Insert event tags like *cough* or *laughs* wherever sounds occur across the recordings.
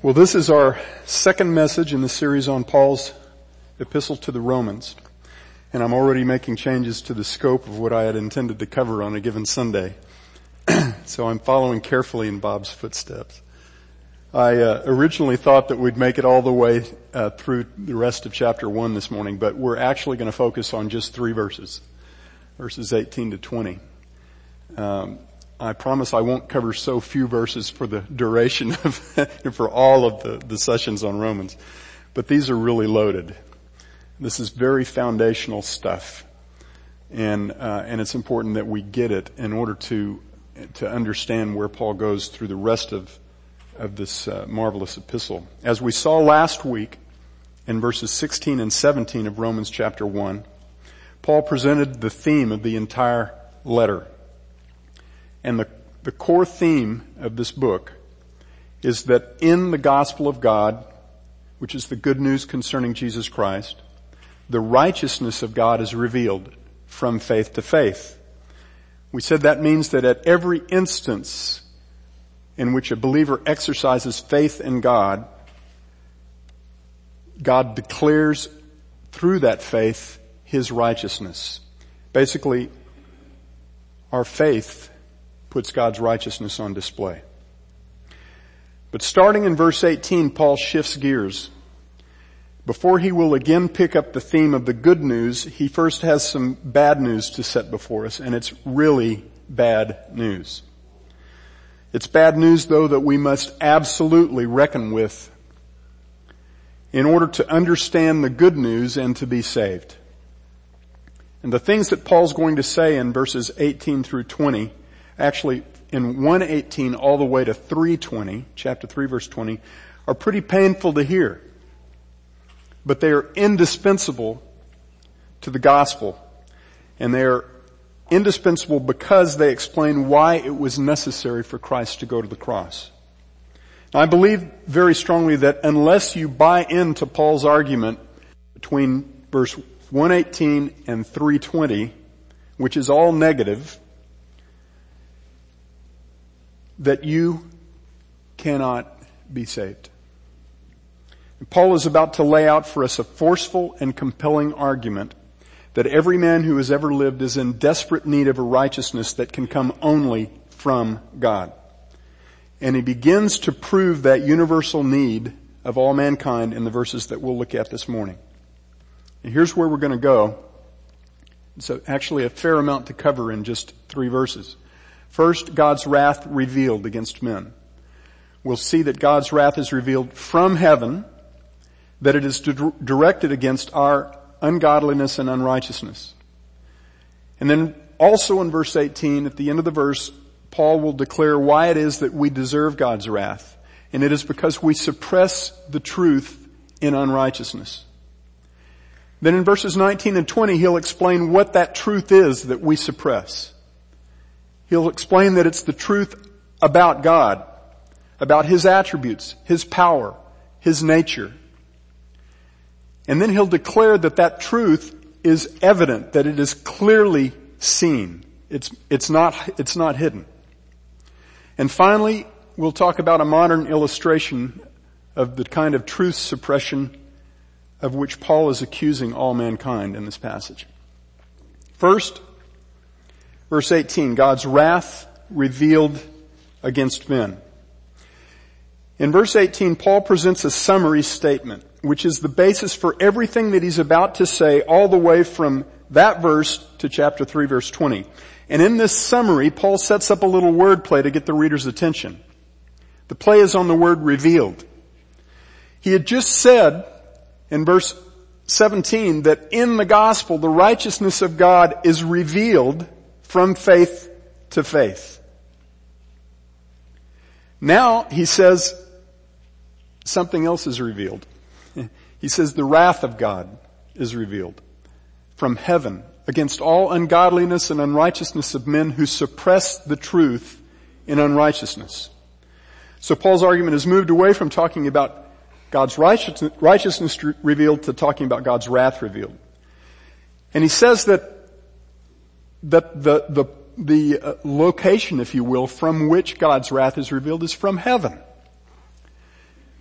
Well, this is our second message in the series on Paul's epistle to the Romans. And I'm already making changes to the scope of what I had intended to cover on a given Sunday. *clears throat* so I'm following carefully in Bob's footsteps. I uh, originally thought that we'd make it all the way uh, through the rest of chapter 1 this morning, but we're actually going to focus on just three verses, verses 18 to 20. Um, I promise I won't cover so few verses for the duration of, *laughs* for all of the, the sessions on Romans. But these are really loaded. This is very foundational stuff. And, uh, and it's important that we get it in order to, to understand where Paul goes through the rest of, of this uh, marvelous epistle. As we saw last week in verses 16 and 17 of Romans chapter 1, Paul presented the theme of the entire letter. And the, the core theme of this book is that in the gospel of God, which is the good news concerning Jesus Christ, the righteousness of God is revealed from faith to faith. We said that means that at every instance in which a believer exercises faith in God, God declares through that faith His righteousness. Basically, our faith puts God's righteousness on display. But starting in verse 18, Paul shifts gears. Before he will again pick up the theme of the good news, he first has some bad news to set before us, and it's really bad news. It's bad news though that we must absolutely reckon with in order to understand the good news and to be saved. And the things that Paul's going to say in verses 18 through 20 actually in 118 all the way to 320, chapter 3 verse 20, are pretty painful to hear. But they are indispensable to the gospel. And they are indispensable because they explain why it was necessary for Christ to go to the cross. Now, I believe very strongly that unless you buy into Paul's argument between verse 118 and 320, which is all negative, that you cannot be saved. And Paul is about to lay out for us a forceful and compelling argument that every man who has ever lived is in desperate need of a righteousness that can come only from God. And he begins to prove that universal need of all mankind in the verses that we'll look at this morning. And here's where we're going to go. It's actually a fair amount to cover in just three verses. First, God's wrath revealed against men. We'll see that God's wrath is revealed from heaven, that it is directed against our ungodliness and unrighteousness. And then also in verse 18, at the end of the verse, Paul will declare why it is that we deserve God's wrath. And it is because we suppress the truth in unrighteousness. Then in verses 19 and 20, he'll explain what that truth is that we suppress. He'll explain that it's the truth about God, about His attributes, His power, His nature. And then He'll declare that that truth is evident, that it is clearly seen. It's, it's not, it's not hidden. And finally, we'll talk about a modern illustration of the kind of truth suppression of which Paul is accusing all mankind in this passage. First, Verse 18, God's wrath revealed against men. In verse 18, Paul presents a summary statement, which is the basis for everything that he's about to say all the way from that verse to chapter 3 verse 20. And in this summary, Paul sets up a little word play to get the reader's attention. The play is on the word revealed. He had just said in verse 17 that in the gospel the righteousness of God is revealed from faith to faith. Now he says something else is revealed. *laughs* He says the wrath of God is revealed from heaven against all ungodliness and unrighteousness of men who suppress the truth in unrighteousness. So Paul's argument has moved away from talking about God's righteousness revealed to talking about God's wrath revealed. And he says that that the, the, the uh, location, if you will, from which God's wrath is revealed is from heaven.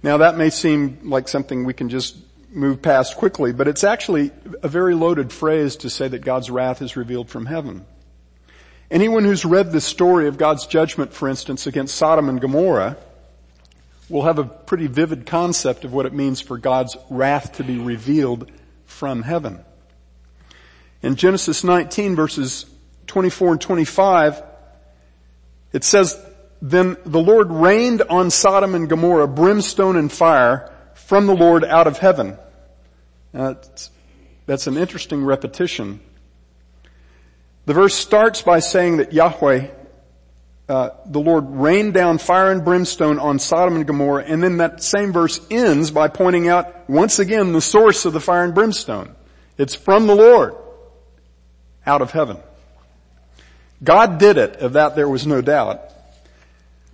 Now that may seem like something we can just move past quickly, but it's actually a very loaded phrase to say that God's wrath is revealed from heaven. Anyone who's read the story of God's judgment, for instance, against Sodom and Gomorrah, will have a pretty vivid concept of what it means for God's wrath to be revealed from heaven. In Genesis 19 verses 24 and 25, it says, Then the Lord rained on Sodom and Gomorrah brimstone and fire from the Lord out of heaven. That's, that's an interesting repetition. The verse starts by saying that Yahweh, uh, the Lord rained down fire and brimstone on Sodom and Gomorrah, and then that same verse ends by pointing out once again the source of the fire and brimstone. It's from the Lord, out of heaven. God did it, of that there was no doubt.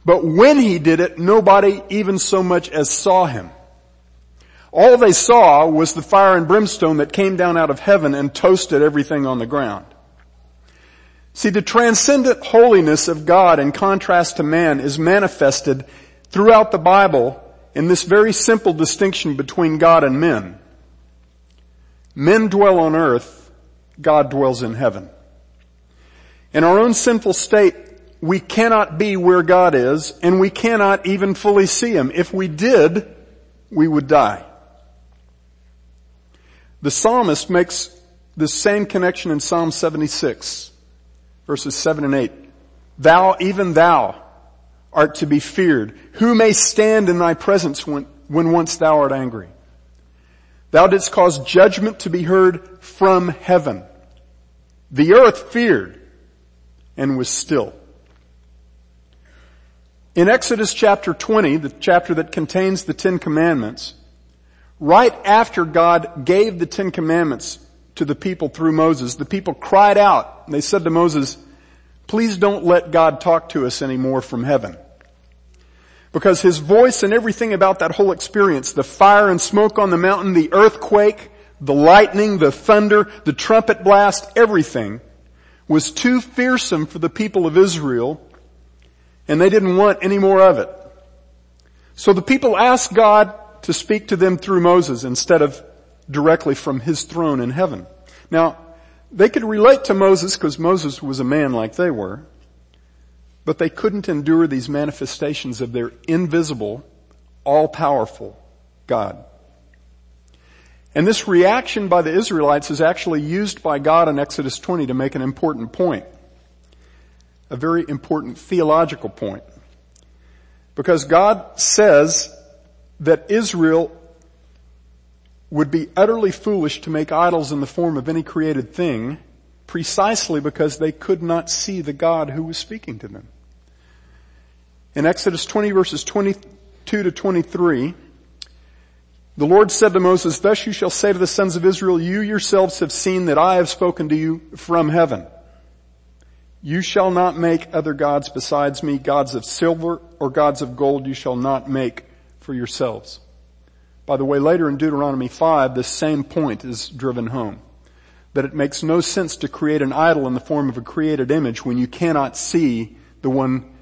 But when He did it, nobody even so much as saw Him. All they saw was the fire and brimstone that came down out of heaven and toasted everything on the ground. See, the transcendent holiness of God in contrast to man is manifested throughout the Bible in this very simple distinction between God and men. Men dwell on earth, God dwells in heaven. In our own sinful state, we cannot be where God is, and we cannot even fully see Him. If we did, we would die. The psalmist makes the same connection in Psalm 76 verses 7 and 8. Thou, even thou, art to be feared. Who may stand in thy presence when, when once thou art angry? Thou didst cause judgment to be heard from heaven. The earth feared and was still. In Exodus chapter 20, the chapter that contains the Ten Commandments, right after God gave the Ten Commandments to the people through Moses, the people cried out. and They said to Moses, please don't let God talk to us anymore from heaven. Because his voice and everything about that whole experience, the fire and smoke on the mountain, the earthquake, the lightning, the thunder, the trumpet blast, everything was too fearsome for the people of Israel and they didn't want any more of it. So the people asked God to speak to them through Moses instead of directly from his throne in heaven. Now, they could relate to Moses because Moses was a man like they were, but they couldn't endure these manifestations of their invisible, all-powerful God. And this reaction by the Israelites is actually used by God in Exodus 20 to make an important point. A very important theological point. Because God says that Israel would be utterly foolish to make idols in the form of any created thing precisely because they could not see the God who was speaking to them. In Exodus 20 verses 22 to 23, the Lord said to Moses, thus you shall say to the sons of Israel, you yourselves have seen that I have spoken to you from heaven. You shall not make other gods besides me, gods of silver or gods of gold you shall not make for yourselves. By the way, later in Deuteronomy 5, this same point is driven home. That it makes no sense to create an idol in the form of a created image when you cannot see the one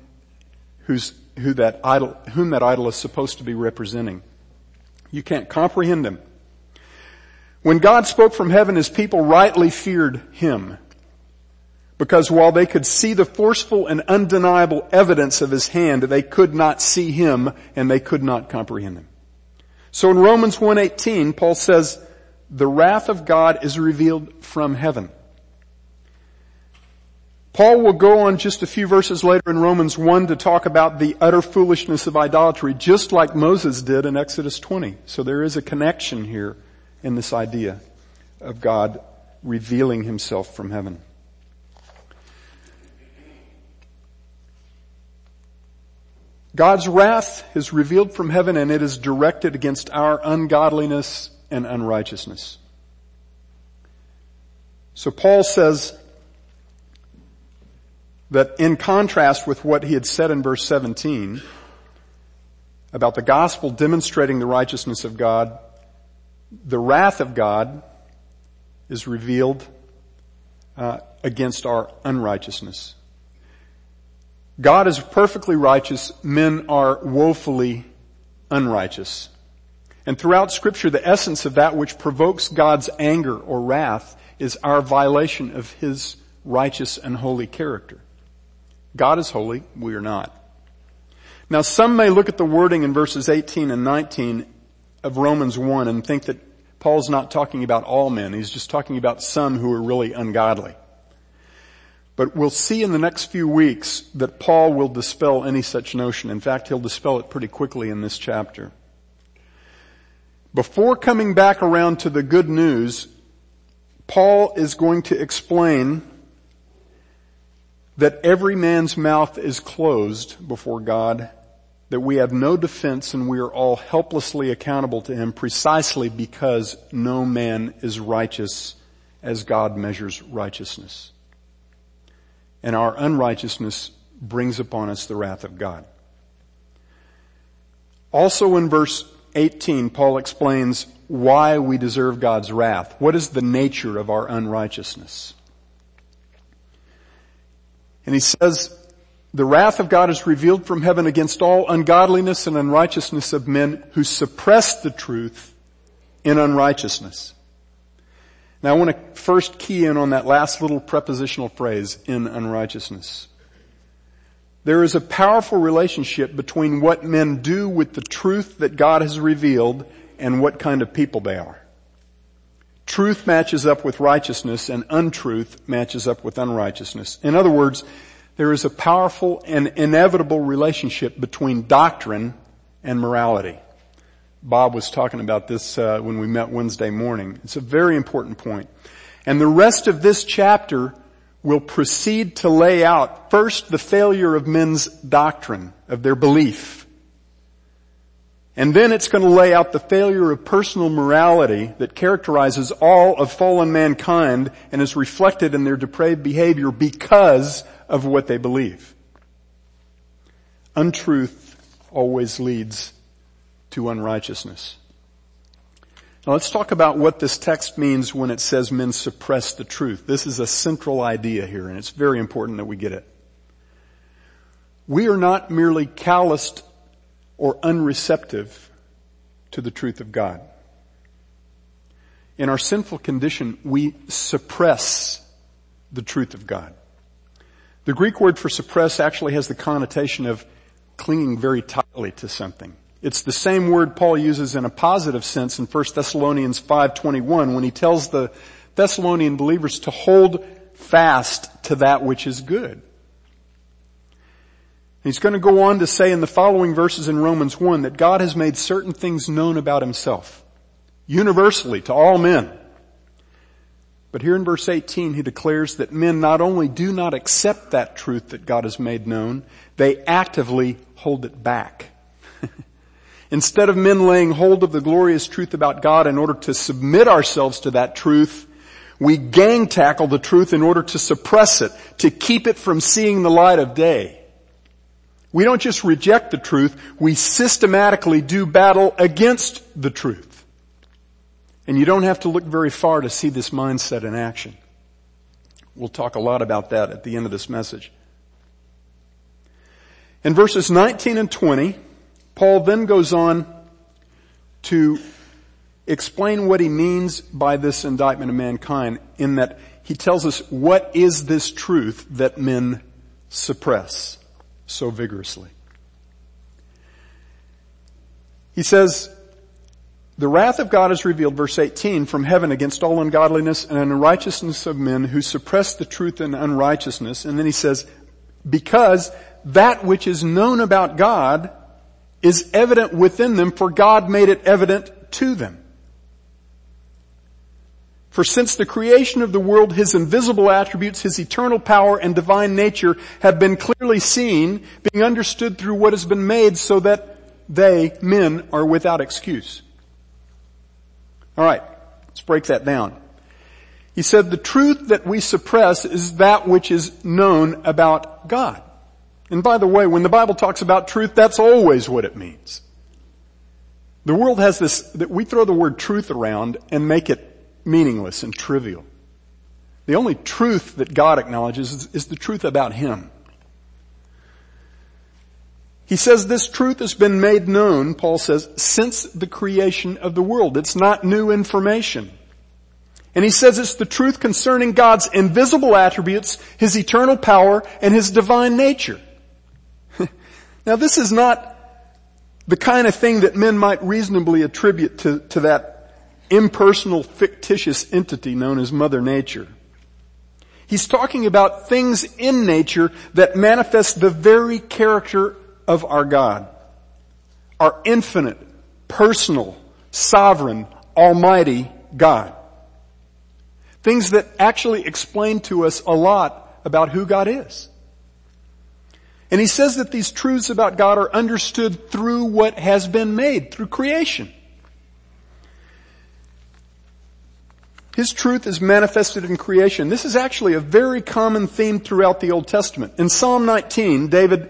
who's, who that idol, whom that idol is supposed to be representing. You can't comprehend him. When God spoke from heaven, his people rightly feared him. Because while they could see the forceful and undeniable evidence of his hand, they could not see him and they could not comprehend him. So in Romans 1.18, Paul says, the wrath of God is revealed from heaven. Paul will go on just a few verses later in Romans 1 to talk about the utter foolishness of idolatry, just like Moses did in Exodus 20. So there is a connection here in this idea of God revealing himself from heaven. God's wrath is revealed from heaven and it is directed against our ungodliness and unrighteousness. So Paul says that in contrast with what he had said in verse 17 about the gospel demonstrating the righteousness of God, the wrath of God is revealed uh, against our unrighteousness. God is perfectly righteous. Men are woefully unrighteous. And throughout scripture, the essence of that which provokes God's anger or wrath is our violation of His righteous and holy character. God is holy, we are not. Now some may look at the wording in verses 18 and 19 of Romans 1 and think that Paul's not talking about all men, he's just talking about some who are really ungodly. But we'll see in the next few weeks that Paul will dispel any such notion. In fact, he'll dispel it pretty quickly in this chapter. Before coming back around to the good news, Paul is going to explain that every man's mouth is closed before God, that we have no defense and we are all helplessly accountable to Him precisely because no man is righteous as God measures righteousness. And our unrighteousness brings upon us the wrath of God. Also in verse 18, Paul explains why we deserve God's wrath. What is the nature of our unrighteousness? And he says, the wrath of God is revealed from heaven against all ungodliness and unrighteousness of men who suppress the truth in unrighteousness. Now I want to first key in on that last little prepositional phrase, in unrighteousness. There is a powerful relationship between what men do with the truth that God has revealed and what kind of people they are. Truth matches up with righteousness and untruth matches up with unrighteousness. In other words, there is a powerful and inevitable relationship between doctrine and morality. Bob was talking about this uh, when we met Wednesday morning. It's a very important point. And the rest of this chapter will proceed to lay out first the failure of men's doctrine, of their belief. And then it's going to lay out the failure of personal morality that characterizes all of fallen mankind and is reflected in their depraved behavior because of what they believe. Untruth always leads to unrighteousness. Now let's talk about what this text means when it says men suppress the truth. This is a central idea here and it's very important that we get it. We are not merely calloused or unreceptive to the truth of God. In our sinful condition, we suppress the truth of God. The Greek word for suppress actually has the connotation of clinging very tightly to something. It's the same word Paul uses in a positive sense in 1 Thessalonians 5:21 when he tells the Thessalonian believers to hold fast to that which is good. He's going to go on to say in the following verses in Romans 1 that God has made certain things known about himself, universally to all men. But here in verse 18 he declares that men not only do not accept that truth that God has made known, they actively hold it back. *laughs* Instead of men laying hold of the glorious truth about God in order to submit ourselves to that truth, we gang tackle the truth in order to suppress it, to keep it from seeing the light of day. We don't just reject the truth, we systematically do battle against the truth. And you don't have to look very far to see this mindset in action. We'll talk a lot about that at the end of this message. In verses 19 and 20, Paul then goes on to explain what he means by this indictment of mankind in that he tells us what is this truth that men suppress so vigorously. He says, the wrath of God is revealed, verse 18, from heaven against all ungodliness and unrighteousness of men who suppress the truth in unrighteousness. And then he says, because that which is known about God is evident within them, for God made it evident to them. For since the creation of the world, His invisible attributes, His eternal power and divine nature have been clearly seen, being understood through what has been made so that they, men, are without excuse. Alright, let's break that down. He said the truth that we suppress is that which is known about God. And by the way, when the Bible talks about truth, that's always what it means. The world has this, that we throw the word truth around and make it meaningless and trivial. The only truth that God acknowledges is, is the truth about Him. He says this truth has been made known, Paul says, since the creation of the world. It's not new information. And he says it's the truth concerning God's invisible attributes, His eternal power, and His divine nature. *laughs* now this is not the kind of thing that men might reasonably attribute to, to that impersonal, fictitious entity known as Mother Nature. He's talking about things in nature that manifest the very character of our God. Our infinite, personal, sovereign, almighty God. Things that actually explain to us a lot about who God is. And he says that these truths about God are understood through what has been made, through creation. His truth is manifested in creation. This is actually a very common theme throughout the Old Testament. In Psalm 19, David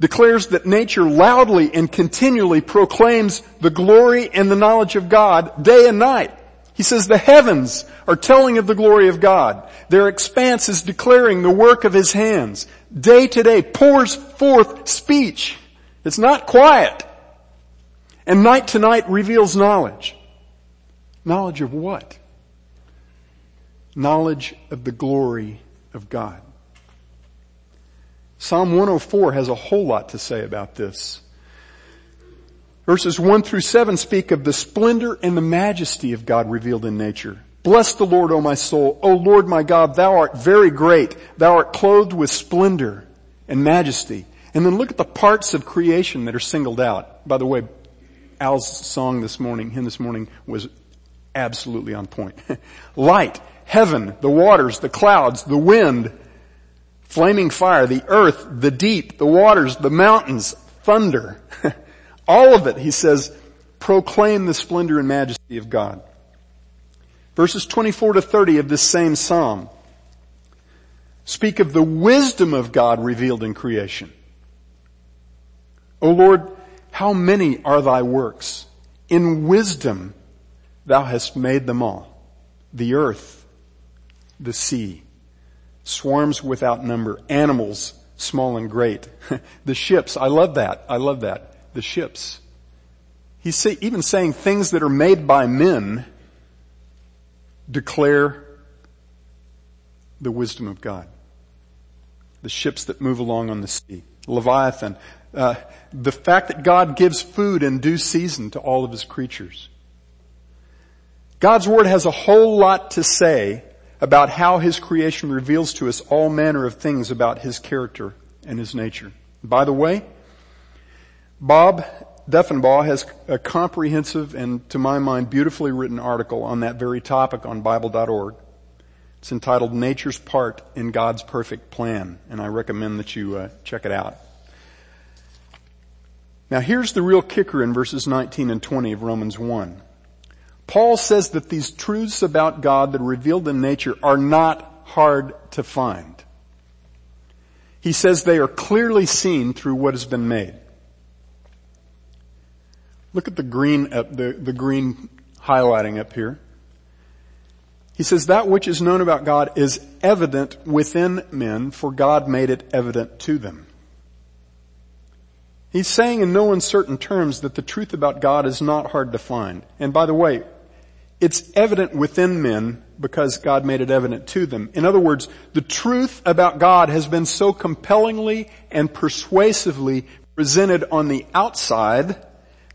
declares that nature loudly and continually proclaims the glory and the knowledge of God day and night. He says the heavens are telling of the glory of God. Their expanse is declaring the work of His hands. Day to day pours forth speech. It's not quiet. And night to night reveals knowledge. Knowledge of what? Knowledge of the glory of God. Psalm 104 has a whole lot to say about this. Verses 1 through 7 speak of the splendor and the majesty of God revealed in nature. Bless the Lord, O my soul. O Lord my God, thou art very great. Thou art clothed with splendor and majesty. And then look at the parts of creation that are singled out. By the way, Al's song this morning, hymn this morning was absolutely on point. *laughs* Light, heaven, the waters, the clouds, the wind, flaming fire, the earth, the deep, the waters, the mountains, thunder. *laughs* All of it, he says, proclaim the splendor and majesty of God. Verses 24 to 30 of this same psalm speak of the wisdom of God revealed in creation. O Lord, how many are thy works? In wisdom thou hast made them all. The earth, the sea, swarms without number, animals small and great. *laughs* the ships, I love that. I love that. The ships. He's say, even saying things that are made by men declare the wisdom of God. The ships that move along on the sea. Leviathan. Uh, the fact that God gives food in due season to all of his creatures. God's word has a whole lot to say about how his creation reveals to us all manner of things about his character and his nature. By the way, Bob Deffinbaugh has a comprehensive and to my mind beautifully written article on that very topic on Bible.org. It's entitled Nature's Part in God's Perfect Plan and I recommend that you uh, check it out. Now here's the real kicker in verses 19 and 20 of Romans 1. Paul says that these truths about God that are revealed in nature are not hard to find. He says they are clearly seen through what has been made. Look at the green, uh, the, the green highlighting up here. He says that which is known about God is evident within men for God made it evident to them. He's saying in no uncertain terms that the truth about God is not hard to find. And by the way, it's evident within men because God made it evident to them. In other words, the truth about God has been so compellingly and persuasively presented on the outside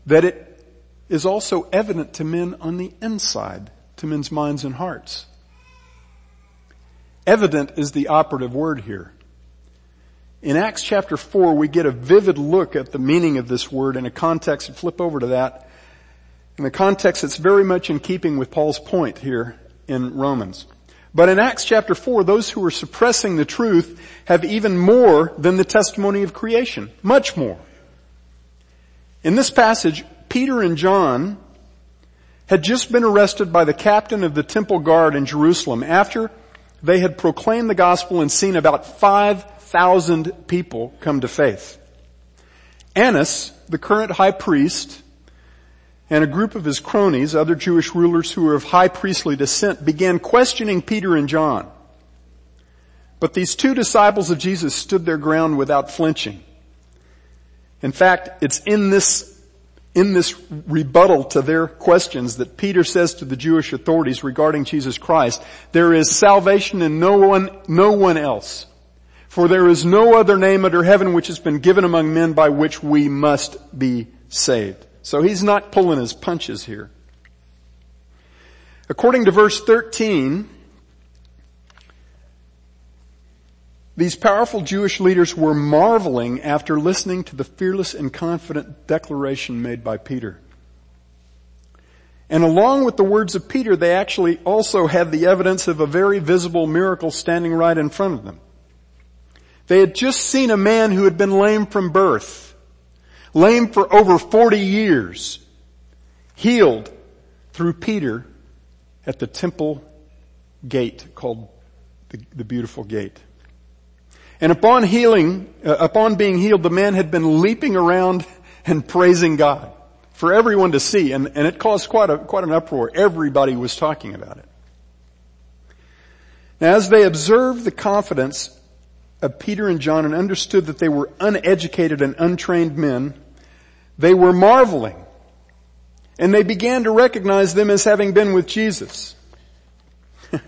that it is also evident to men on the inside, to men's minds and hearts. Evident is the operative word here. In Acts chapter 4, we get a vivid look at the meaning of this word in a context, and flip over to that, in the context it's very much in keeping with Paul's point here in Romans. But in Acts chapter 4, those who are suppressing the truth have even more than the testimony of creation. Much more. In this passage, Peter and John had just been arrested by the captain of the temple guard in Jerusalem after they had proclaimed the gospel and seen about 5,000 people come to faith. Annas, the current high priest, and a group of his cronies, other Jewish rulers who were of high priestly descent, began questioning Peter and John. But these two disciples of Jesus stood their ground without flinching. In fact, it's in this in this rebuttal to their questions that Peter says to the Jewish authorities regarding Jesus Christ, there is salvation in no one, no one else. For there is no other name under heaven which has been given among men by which we must be saved. So he's not pulling his punches here. According to verse 13, these powerful Jewish leaders were marveling after listening to the fearless and confident declaration made by Peter. And along with the words of Peter, they actually also had the evidence of a very visible miracle standing right in front of them. They had just seen a man who had been lame from birth, lame for over 40 years, healed through Peter at the temple gate called the, the beautiful gate. And upon healing, uh, upon being healed, the man had been leaping around *laughs* and praising God for everyone to see, and, and it caused quite a, quite an uproar. Everybody was talking about it. Now as they observed the confidence of Peter and John and understood that they were uneducated and untrained men, they were marveling and they began to recognize them as having been with Jesus. *laughs*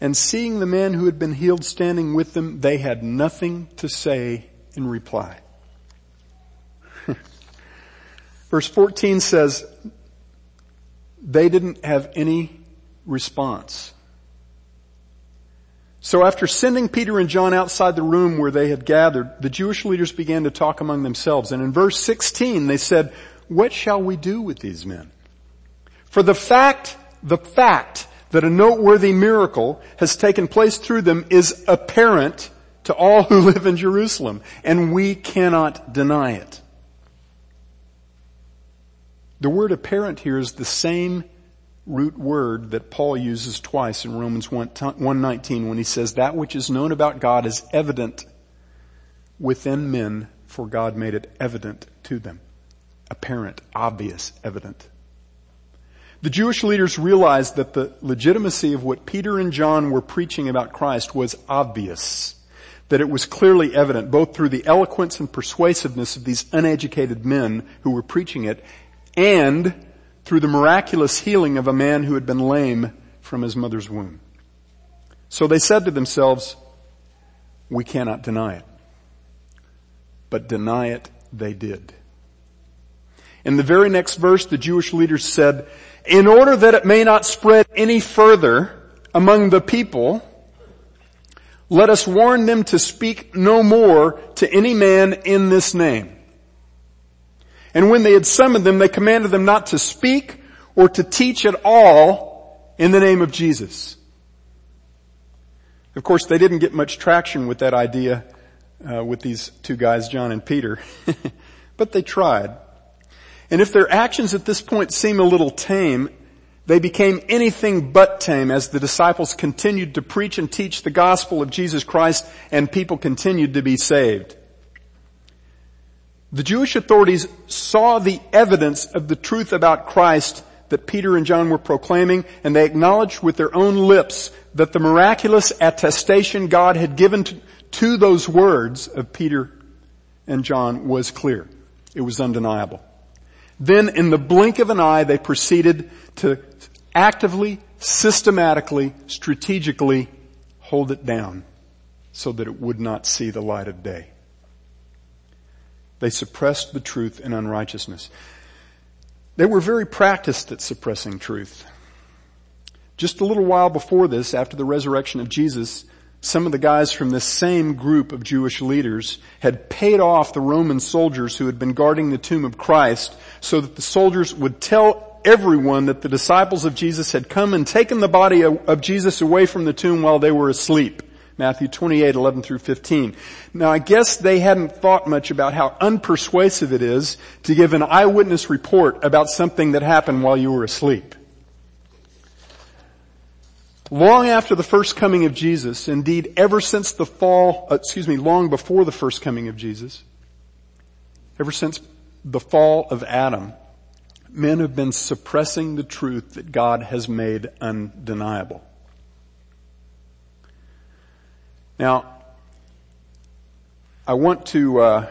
and seeing the man who had been healed standing with them, they had nothing to say in reply. *laughs* Verse 14 says, they didn't have any response. So after sending Peter and John outside the room where they had gathered, the Jewish leaders began to talk among themselves. And in verse 16 they said, what shall we do with these men? For the fact, the fact that a noteworthy miracle has taken place through them is apparent to all who *laughs* live in Jerusalem, and we cannot deny it. The word apparent here is the same root word that Paul uses twice in Romans 1:19 when he says that which is known about God is evident within men for God made it evident to them. Apparent, obvious, evident. The Jewish leaders realized that the legitimacy of what Peter and John were preaching about Christ was obvious. That it was clearly evident both through the eloquence and persuasiveness of these uneducated men who were preaching it and through the miraculous healing of a man who had been lame from his mother's womb. So they said to themselves, we cannot deny it. But deny it they did. In the very next verse, the Jewish leaders said, in order that it may not spread any further among the people, let us warn them to speak no more to any man in this name. And when they had summoned them, they commanded them not to speak or to teach at all in the name of Jesus. Of course, they didn't get much traction with that idea uh, with these two guys, John and Peter, *laughs* but they tried. And if their actions at this point seem a little tame, they became anything but tame as the disciples continued to preach and teach the gospel of Jesus Christ and people continued to be saved. The Jewish authorities saw the evidence of the truth about Christ that Peter and John were proclaiming and they acknowledged with their own lips that the miraculous attestation God had given to, to those words of Peter and John was clear. It was undeniable. Then in the blink of an eye they proceeded to actively, systematically, strategically hold it down so that it would not see the light of day. They suppressed the truth in unrighteousness. They were very practiced at suppressing truth. Just a little while before this, after the resurrection of Jesus, some of the guys from this same group of Jewish leaders had paid off the Roman soldiers who had been guarding the tomb of Christ so that the soldiers would tell everyone that the disciples of Jesus had come and taken the body of Jesus away from the tomb while they were asleep. Matthew 28, 11 through 15. Now I guess they hadn't thought much about how unpersuasive it is to give an eyewitness report about something that happened while you were asleep. Long after the first coming of Jesus, indeed ever since the fall, uh, excuse me, long before the first coming of Jesus, ever since the fall of Adam, men have been suppressing the truth that God has made undeniable. Now, I want to uh,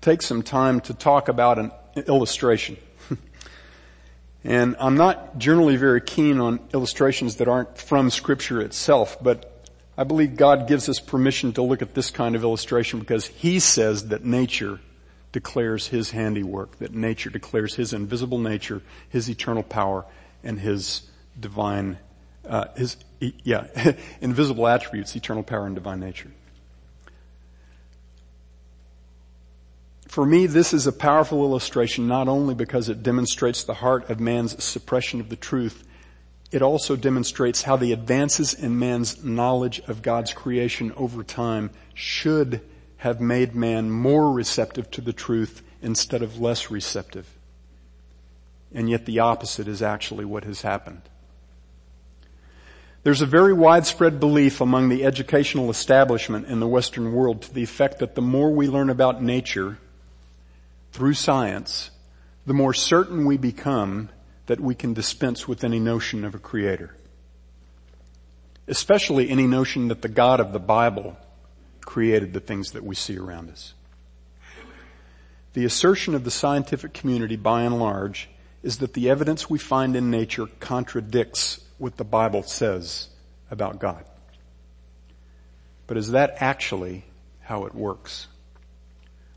take some time to talk about an illustration. *laughs* and I'm not generally very keen on illustrations that aren't from scripture itself, but I believe God gives us permission to look at this kind of illustration because He says that nature declares His handiwork, that nature declares His invisible nature, His eternal power, and His divine, uh, His, yeah, *laughs* invisible attributes, eternal power and divine nature. For me, this is a powerful illustration not only because it demonstrates the heart of man's suppression of the truth, it also demonstrates how the advances in man's knowledge of God's creation over time should have made man more receptive to the truth instead of less receptive. And yet the opposite is actually what has happened. There's a very widespread belief among the educational establishment in the Western world to the effect that the more we learn about nature, through science, the more certain we become that we can dispense with any notion of a creator. Especially any notion that the God of the Bible created the things that we see around us. The assertion of the scientific community by and large is that the evidence we find in nature contradicts what the Bible says about God. But is that actually how it works?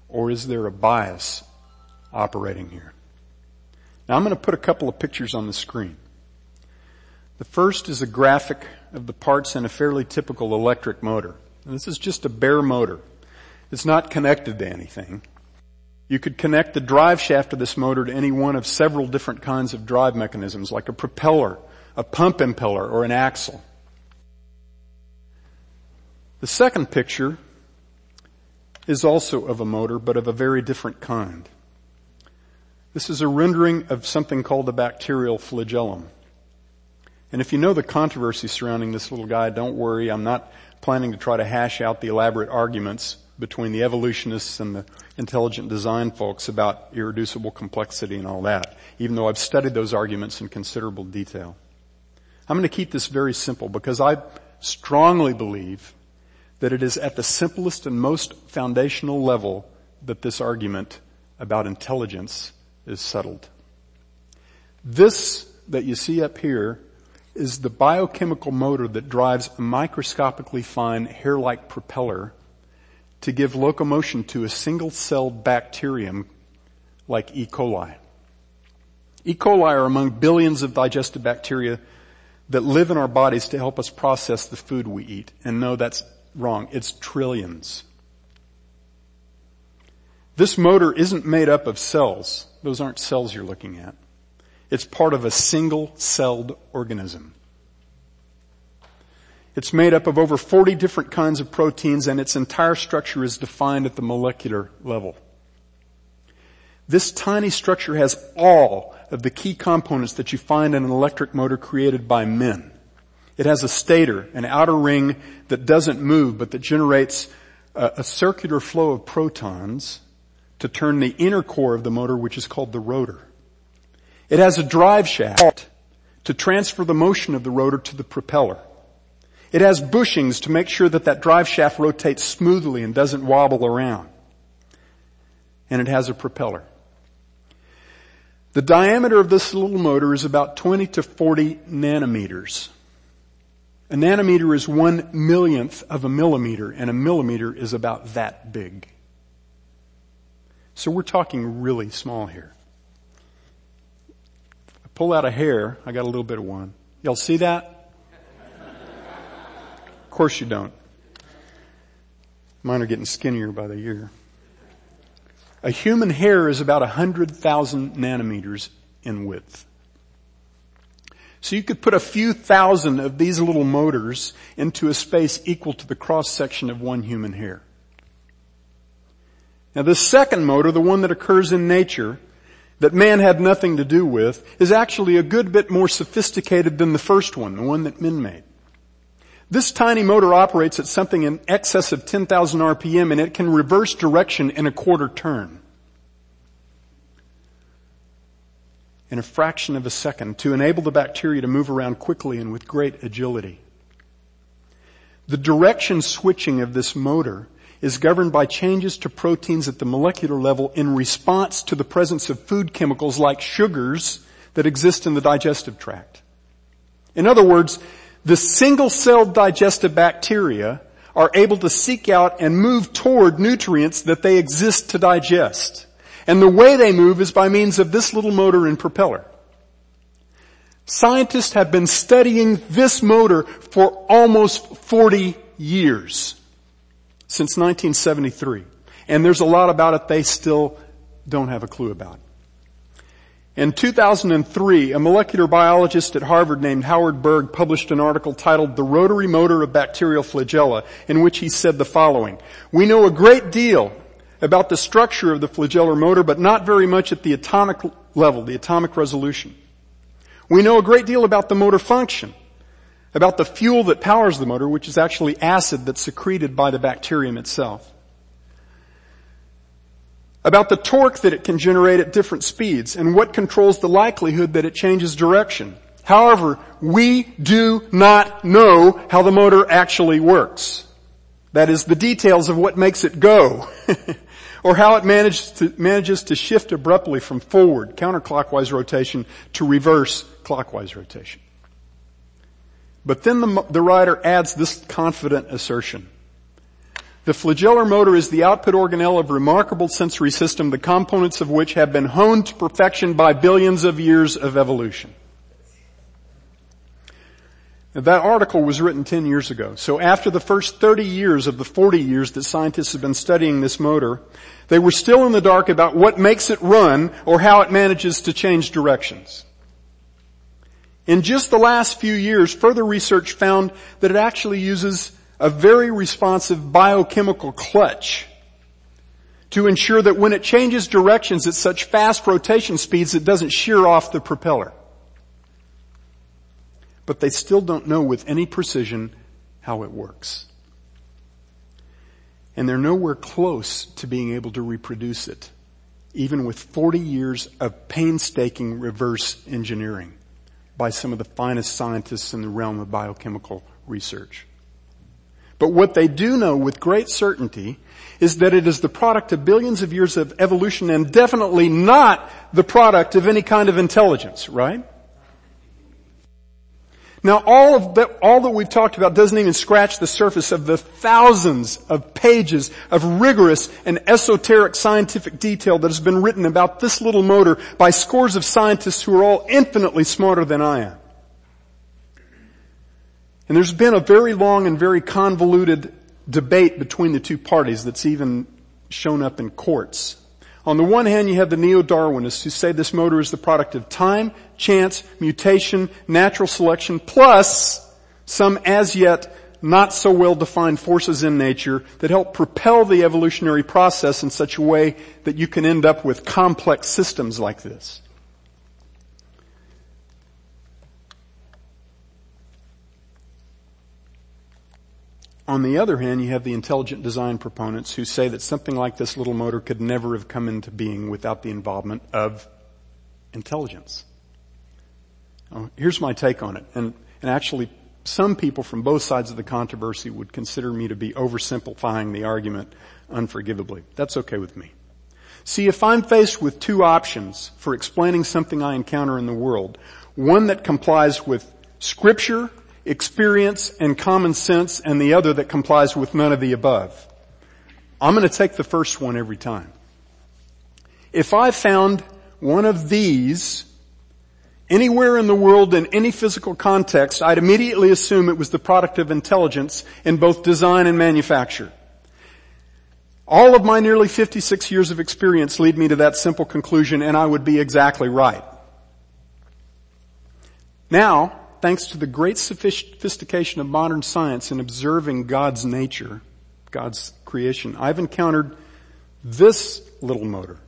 Or is there a bias operating here? Now I'm going to put a couple of pictures on the screen. The first is a graphic of the parts in a fairly typical electric motor. this is just a bare motor. It's not connected to anything. You could connect the drive shaft of this motor to any one of several different kinds of drive mechanisms, like a propeller, a pump impeller, or an axle. The second picture is also of a motor, but of a very different kind. This is a rendering of something called the bacterial flagellum. And if you know the controversy surrounding this little guy, don't worry, I'm not planning to try to hash out the elaborate arguments between the evolutionists and the intelligent design folks about irreducible complexity and all that, even though I've studied those arguments in considerable detail. I'm going to keep this very simple because I strongly believe that it is at the simplest and most foundational level that this argument about intelligence is settled. This that you see up here is the biochemical motor that drives a microscopically fine hair-like propeller to give locomotion to a single-celled bacterium like E. coli. E. coli are among billions of digestive bacteria that live in our bodies to help us process the food we eat. And no, that's wrong. It's trillions. This motor isn't made up of cells. Those aren't cells you're looking at. It's part of a single celled organism. It's made up of over 40 different kinds of proteins and its entire structure is defined at the molecular level. This tiny structure has all of the key components that you find in an electric motor created by men. It has a stator, an outer ring that doesn't move but that generates a, a circular flow of protons to turn the inner core of the motor which is called the rotor. It has a drive shaft to transfer the motion of the rotor to the propeller. It has bushings to make sure that that drive shaft rotates smoothly and doesn't wobble around. And it has a propeller. The diameter of this little motor is about 20 to 40 nanometers. A nanometer is one millionth of a millimeter, and a millimeter is about that big. So we're talking really small here. I pull out a hair, I got a little bit of one. Y'all see that? of course you don't. Mine are getting skinnier by the year. A human hair is about 100,000 nanometers in width. So you could put a few thousand of these little motors into a space equal to the cross section of one human hair. Now the second motor, the one that occurs in nature, that man had nothing to do with, is actually a good bit more sophisticated than the first one, the one that men made. This tiny motor operates at something in excess of 10,000 RPM and it can reverse direction in a quarter turn. in a fraction of a second to enable the bacteria to move around quickly and with great agility. The direction switching of this motor is governed by changes to proteins at the molecular level in response to the presence of food chemicals like sugars that exist in the digestive tract. In other words, the single-celled digestive bacteria are able to seek out and move toward nutrients that they exist to digest. And the way they move is by means of this little motor and propeller. Scientists have been studying this motor for almost 40 years. Since 1973. And there's a lot about it they still don't have a clue about. In 2003, a molecular biologist at Harvard named Howard Berg published an article titled The Rotary Motor of Bacterial Flagella in which he said the following, We know a great deal about the structure of the flagellar motor, but not very much at the atomic level, the atomic resolution. We know a great deal about the motor function, about the fuel that powers the motor, which is actually acid that's secreted by the bacterium itself. About the torque that it can generate at different speeds and what controls the likelihood that it changes direction. However, we do not know how the motor actually works. That is the details of what makes it go. *laughs* or how it manages to, manages to shift abruptly from forward, counterclockwise rotation, to reverse clockwise rotation. But then the, the writer adds this confident assertion. The flagellar motor is the output organelle of remarkable sensory system, the components of which have been honed to perfection by billions of years of evolution. That article was written 10 years ago. So after the first 30 years of the 40 years that scientists have been studying this motor, they were still in the dark about what makes it run or how it manages to change directions. In just the last few years, further research found that it actually uses a very responsive biochemical clutch to ensure that when it changes directions at such fast rotation speeds, it doesn't shear off the propeller. But they still don't know with any precision how it works. And they're nowhere close to being able to reproduce it, even with 40 years of painstaking reverse engineering by some of the finest scientists in the realm of biochemical research. But what they do know with great certainty is that it is the product of billions of years of evolution and definitely not the product of any kind of intelligence, right? Now all of that, all that we've talked about doesn't even scratch the surface of the thousands of pages of rigorous and esoteric scientific detail that has been written about this little motor by scores of scientists who are all infinitely smarter than I am. And there's been a very long and very convoluted debate between the two parties that's even shown up in courts on the one hand, you have the neo-Darwinists who say this motor is the product of time, chance, mutation, natural selection, plus some as yet not so well defined forces in nature that help propel the evolutionary process in such a way that you can end up with complex systems like this. On the other hand, you have the intelligent design proponents who say that something like this little motor could never have come into being without the involvement of intelligence. Here's my take on it. And, and actually, some people from both sides of the controversy would consider me to be oversimplifying the argument unforgivably. That's okay with me. See, if I'm faced with two options for explaining something I encounter in the world, one that complies with scripture experience and common sense and the other that complies with none of the above. I'm going to take the first one every time. If I found one of these anywhere in the world in any physical context, I'd immediately assume it was the product of intelligence in both design and manufacture. All of my nearly 56 years of experience lead me to that simple conclusion and I would be exactly right. Now, thanks to the great sophistication of modern science in observing God's nature, God's creation, I've encountered this little motor.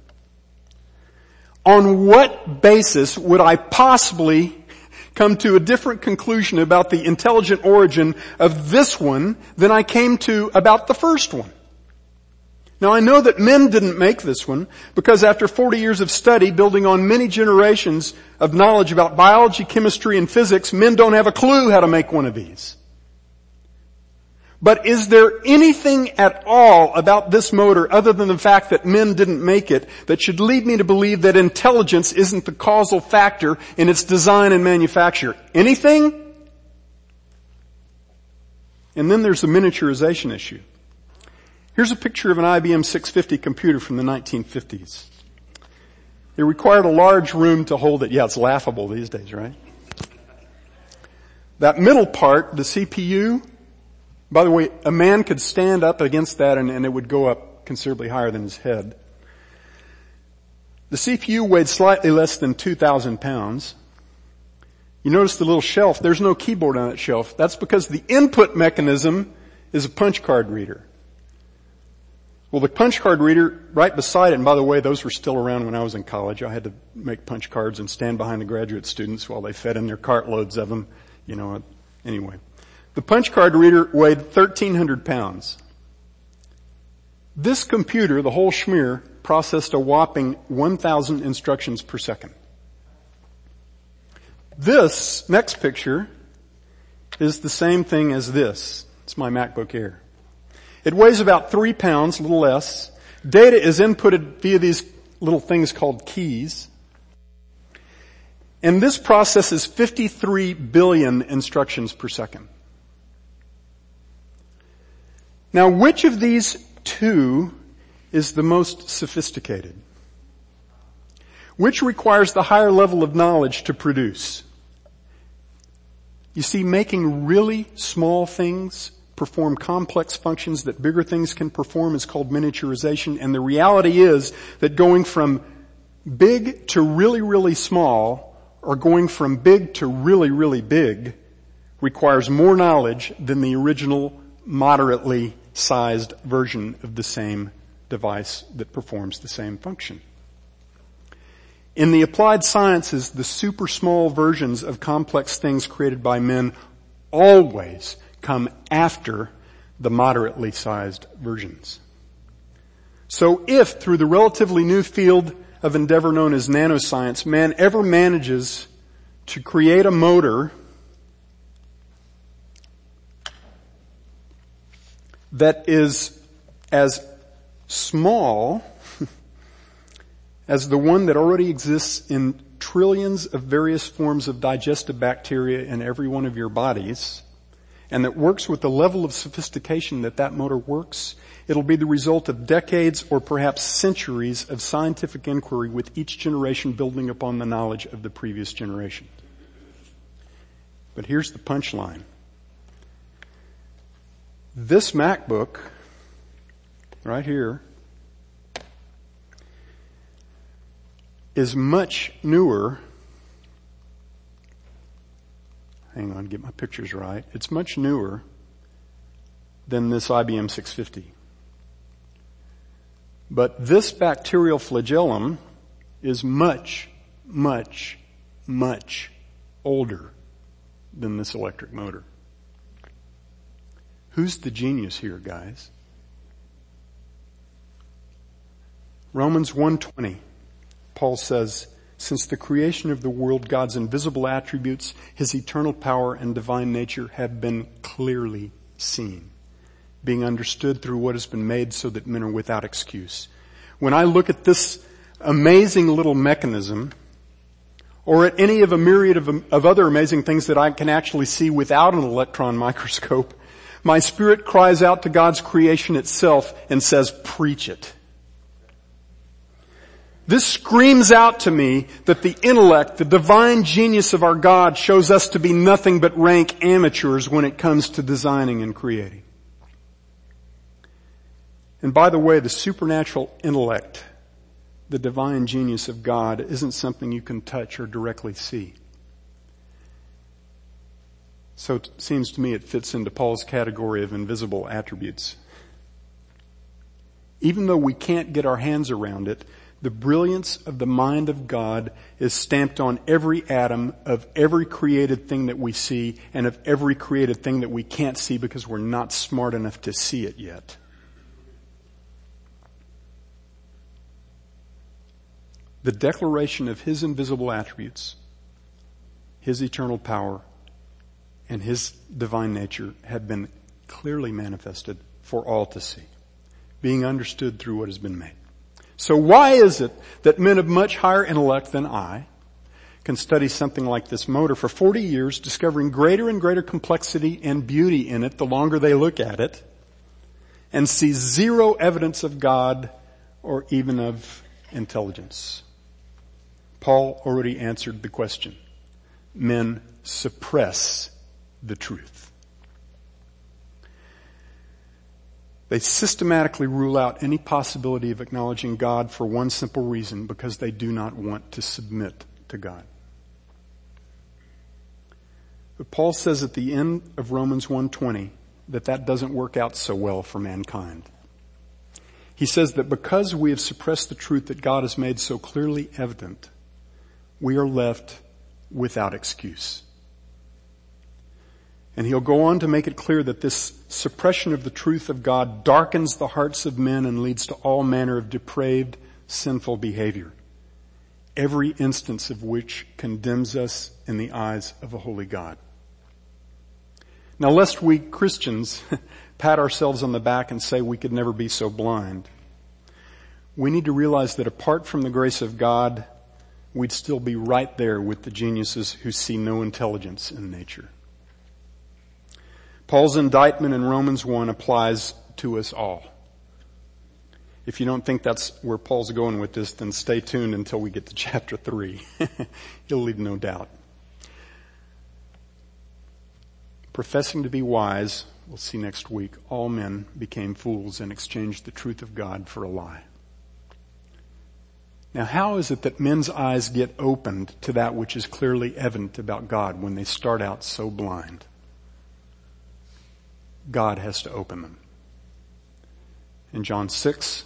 On what basis would I possibly come to a different conclusion about the intelligent origin of this one than I came to about the first one? Now I know that men didn't make this one because after 40 years of study building on many generations of knowledge about biology, chemistry, and physics, men don't have a clue how to make one of these. But is there anything at all about this motor other than the fact that men didn't make it that should lead me to believe that intelligence isn't the causal factor in its design and manufacture? Anything? And then there's the miniaturization issue. Here's a picture of an IBM 650 computer from the 1950s. It required a large room to hold it. Yeah, it's laughable these days, right? That middle part, the CPU, by the way, a man could stand up against that and, and it would go up considerably higher than his head. The CPU weighed slightly less than 2,000 pounds. You notice the little shelf, there's no keyboard on that shelf. That's because the input mechanism is a punch card reader. Well, the punch card reader right beside it, and by the way, those were still around when I was in college. I had to make punch cards and stand behind the graduate students while they fed in their cartloads of them. You know, anyway. The punch card reader weighed 1300 pounds. This computer, the whole schmear, processed a whopping 1000 instructions per second. This next picture is the same thing as this. It's my MacBook Air. It weighs about three pounds, a little less. Data is inputted via these little things called keys. And this processes 53 billion instructions per second. Now which of these two is the most sophisticated? Which requires the higher level of knowledge to produce? You see, making really small things perform complex functions that bigger things can perform is called miniaturization. And the reality is that going from big to really, really small or going from big to really, really big requires more knowledge than the original moderately sized version of the same device that performs the same function. In the applied sciences, the super small versions of complex things created by men always come after the moderately sized versions. So if through the relatively new field of endeavor known as nanoscience, man ever manages to create a motor that is as small *laughs* as the one that already exists in trillions of various forms of digestive bacteria in every one of your bodies, and that works with the level of sophistication that that motor works, it'll be the result of decades or perhaps centuries of scientific inquiry with each generation building upon the knowledge of the previous generation. But here's the punchline. This MacBook, right here, is much newer hang on, get my pictures right. It's much newer than this IBM 650. But this bacterial flagellum is much, much, much older than this electric motor. Who's the genius here, guys? Romans 120. Paul says, since the creation of the world, God's invisible attributes, His eternal power and divine nature have been clearly seen, being understood through what has been made so that men are without excuse. When I look at this amazing little mechanism, or at any of a myriad of, of other amazing things that I can actually see without an electron microscope, my spirit cries out to God's creation itself and says, preach it. This screams out to me that the intellect, the divine genius of our God shows us to be nothing but rank amateurs when it comes to designing and creating. And by the way, the supernatural intellect, the divine genius of God isn't something you can touch or directly see. So it seems to me it fits into Paul's category of invisible attributes. Even though we can't get our hands around it, the brilliance of the mind of God is stamped on every atom of every created thing that we see and of every created thing that we can't see because we're not smart enough to see it yet. The declaration of His invisible attributes, His eternal power, and His divine nature have been clearly manifested for all to see, being understood through what has been made. So why is it that men of much higher intellect than I can study something like this motor for 40 years, discovering greater and greater complexity and beauty in it the longer they look at it, and see zero evidence of God or even of intelligence? Paul already answered the question. Men suppress the truth. They systematically rule out any possibility of acknowledging God for one simple reason, because they do not want to submit to God. But Paul says at the end of Romans 1:20 that that doesn't work out so well for mankind. He says that because we have suppressed the truth that God has made so clearly evident, we are left without excuse. And he'll go on to make it clear that this suppression of the truth of God darkens the hearts of men and leads to all manner of depraved, sinful behavior. Every instance of which condemns us in the eyes of a holy God. Now lest we Christians *laughs* pat ourselves on the back and say we could never be so blind, we need to realize that apart from the grace of God, we'd still be right there with the geniuses who see no intelligence in nature. Paul's indictment in Romans 1 applies to us all. If you don't think that's where Paul's going with this, then stay tuned until we get to *laughs* chapter 3. *laughs* You'll leave no doubt. Professing to be wise, we'll see next week, all men became fools and exchanged the truth of God for a lie. Now how is it that men's eyes get opened to that which is clearly evident about God when they start out so blind? God has to open them. In John 6,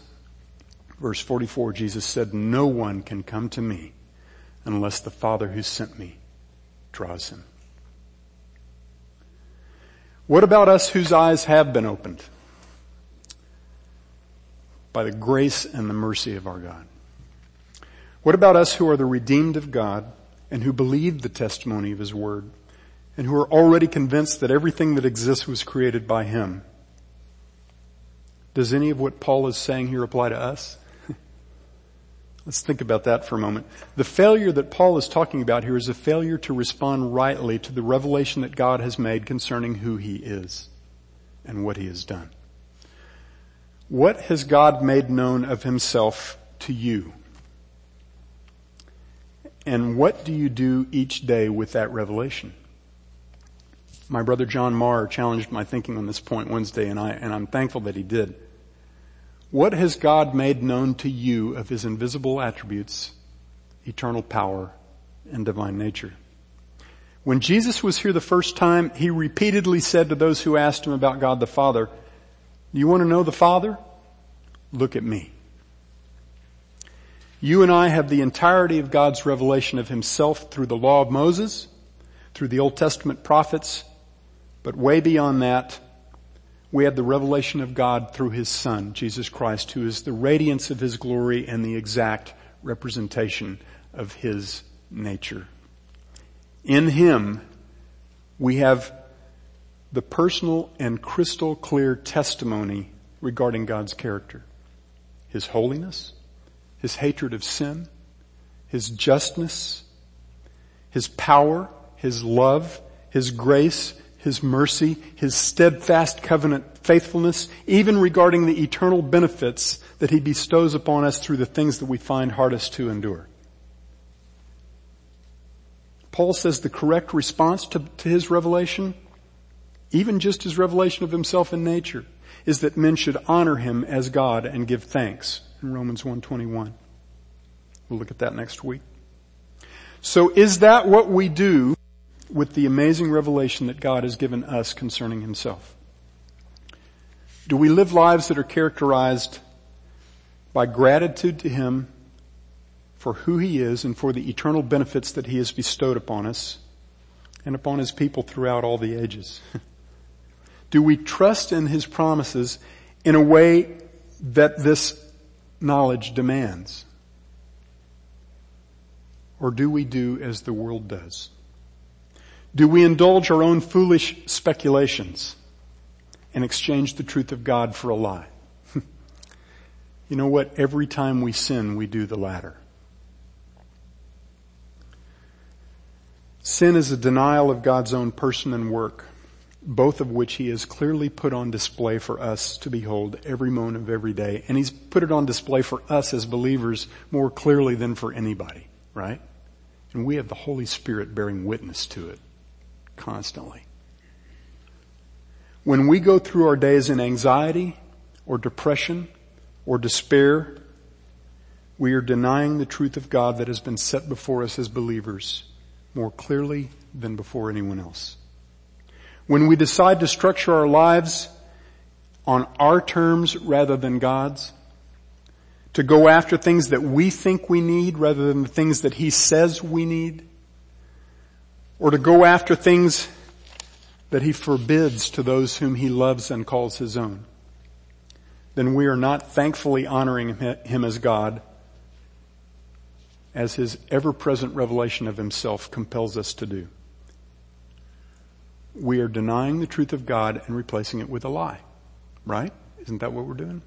verse 44, Jesus said, no one can come to me unless the Father who sent me draws him. What about us whose eyes have been opened? By the grace and the mercy of our God. What about us who are the redeemed of God and who believe the testimony of His Word? And who are already convinced that everything that exists was created by Him. Does any of what Paul is saying here apply to us? *laughs* Let's think about that for a moment. The failure that Paul is talking about here is a failure to respond rightly to the revelation that God has made concerning who He is and what He has done. What has God made known of Himself to you? And what do you do each day with that revelation? My brother John Marr challenged my thinking on this point Wednesday and I, and I'm thankful that he did. What has God made known to you of his invisible attributes, eternal power, and divine nature? When Jesus was here the first time, he repeatedly said to those who asked him about God the Father, you want to know the Father? Look at me. You and I have the entirety of God's revelation of himself through the law of Moses, through the Old Testament prophets, but way beyond that, we have the revelation of God through His Son, Jesus Christ, who is the radiance of His glory and the exact representation of His nature. In Him, we have the personal and crystal clear testimony regarding God's character. His holiness, His hatred of sin, His justness, His power, His love, His grace, his mercy, His steadfast covenant faithfulness, even regarding the eternal benefits that He bestows upon us through the things that we find hardest to endure. Paul says the correct response to, to his revelation, even just his revelation of himself in nature, is that men should honor him as God and give thanks in Romans 121. We'll look at that next week. So is that what we do with the amazing revelation that God has given us concerning himself? Do we live lives that are characterized by gratitude to him for who he is and for the eternal benefits that he has bestowed upon us and upon his people throughout all the ages? Do we trust in his promises in a way that this knowledge demands? Or do we do as the world does? Do we indulge our own foolish speculations and exchange the truth of God for a lie. *laughs* you know what? Every time we sin, we do the latter. Sin is a denial of God's own person and work, both of which He has clearly put on display for us to behold every moment of every day. And He's put it on display for us as believers more clearly than for anybody, right? And we have the Holy Spirit bearing witness to it constantly. When we go through our days in anxiety or depression or despair, we are denying the truth of God that has been set before us as believers more clearly than before anyone else. When we decide to structure our lives on our terms rather than God's, to go after things that we think we need rather than the things that He says we need, or to go after things that He forbids to those whom He loves and calls His own, then we are not thankfully honoring Him as God as his ever-present revelation of himself compels us to do. We are denying the truth of God and replacing it with a lie. Right? Isn't that what we're doing?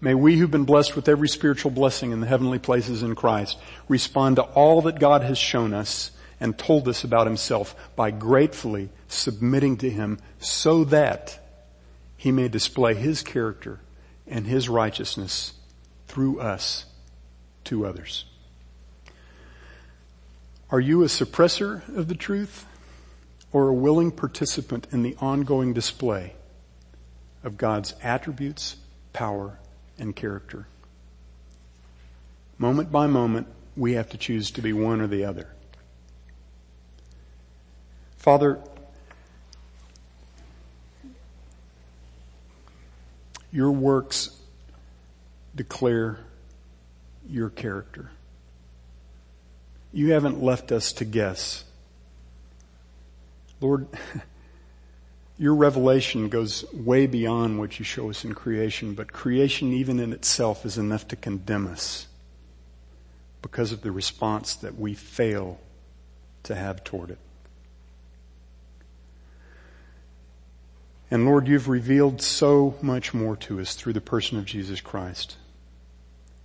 May we who've been blessed with every spiritual blessing in the heavenly places in Christ respond to all that God has shown us and told us about himself by gratefully submitting to him so that he may display his character and his righteousness through us to others. Are you a suppressor of the truth or a willing participant in the ongoing display of God's attributes, power, and character? Moment by moment, we have to choose to be one or the other. Father, your works declare your character. You haven't left us to guess. Lord, *laughs* your revelation goes way beyond what you show us in creation, but creation even in itself is enough to condemn us because of the response that we fail to have toward it. And Lord, you've revealed so much more to us through the person of Jesus Christ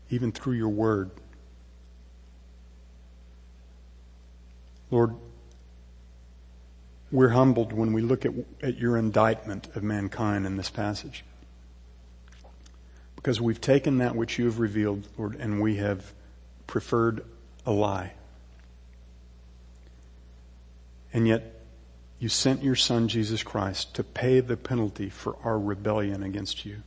even through your word. Lord, we're humbled when we look at, at your indictment of mankind in this passage. Because we've taken that which you have revealed, Lord, and we have preferred a lie. And yet, you sent your son, Jesus Christ, to pay the penalty for our rebellion against you.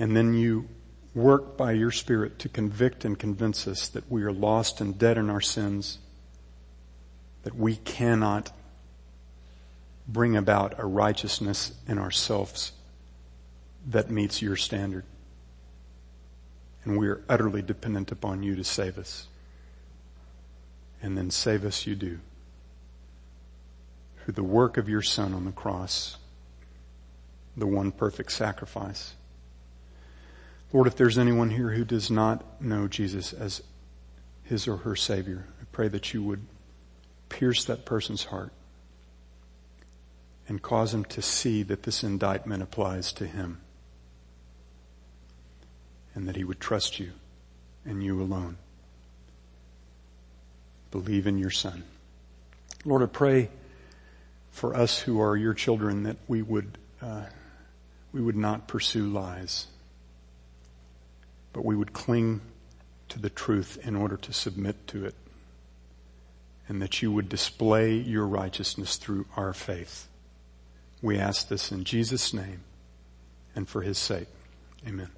And then you work by your Spirit to convict and convince us that we are lost and dead in our sins, that we cannot bring about a righteousness in ourselves that meets your standard. And we are utterly dependent upon you to save us. And then save us you do. Through the work of your Son on the cross, the one perfect sacrifice. Lord, if there's anyone here who does not know Jesus as his or her Savior, I pray that you would pierce that person's heart and cause him to see that this indictment applies to him and that he would trust you and you alone. Believe in your Son. Lord, I pray for us who are your children that we would, uh, we would not pursue lies but we would cling to the truth in order to submit to it. And that you would display your righteousness through our faith. We ask this in Jesus' name and for his sake. Amen.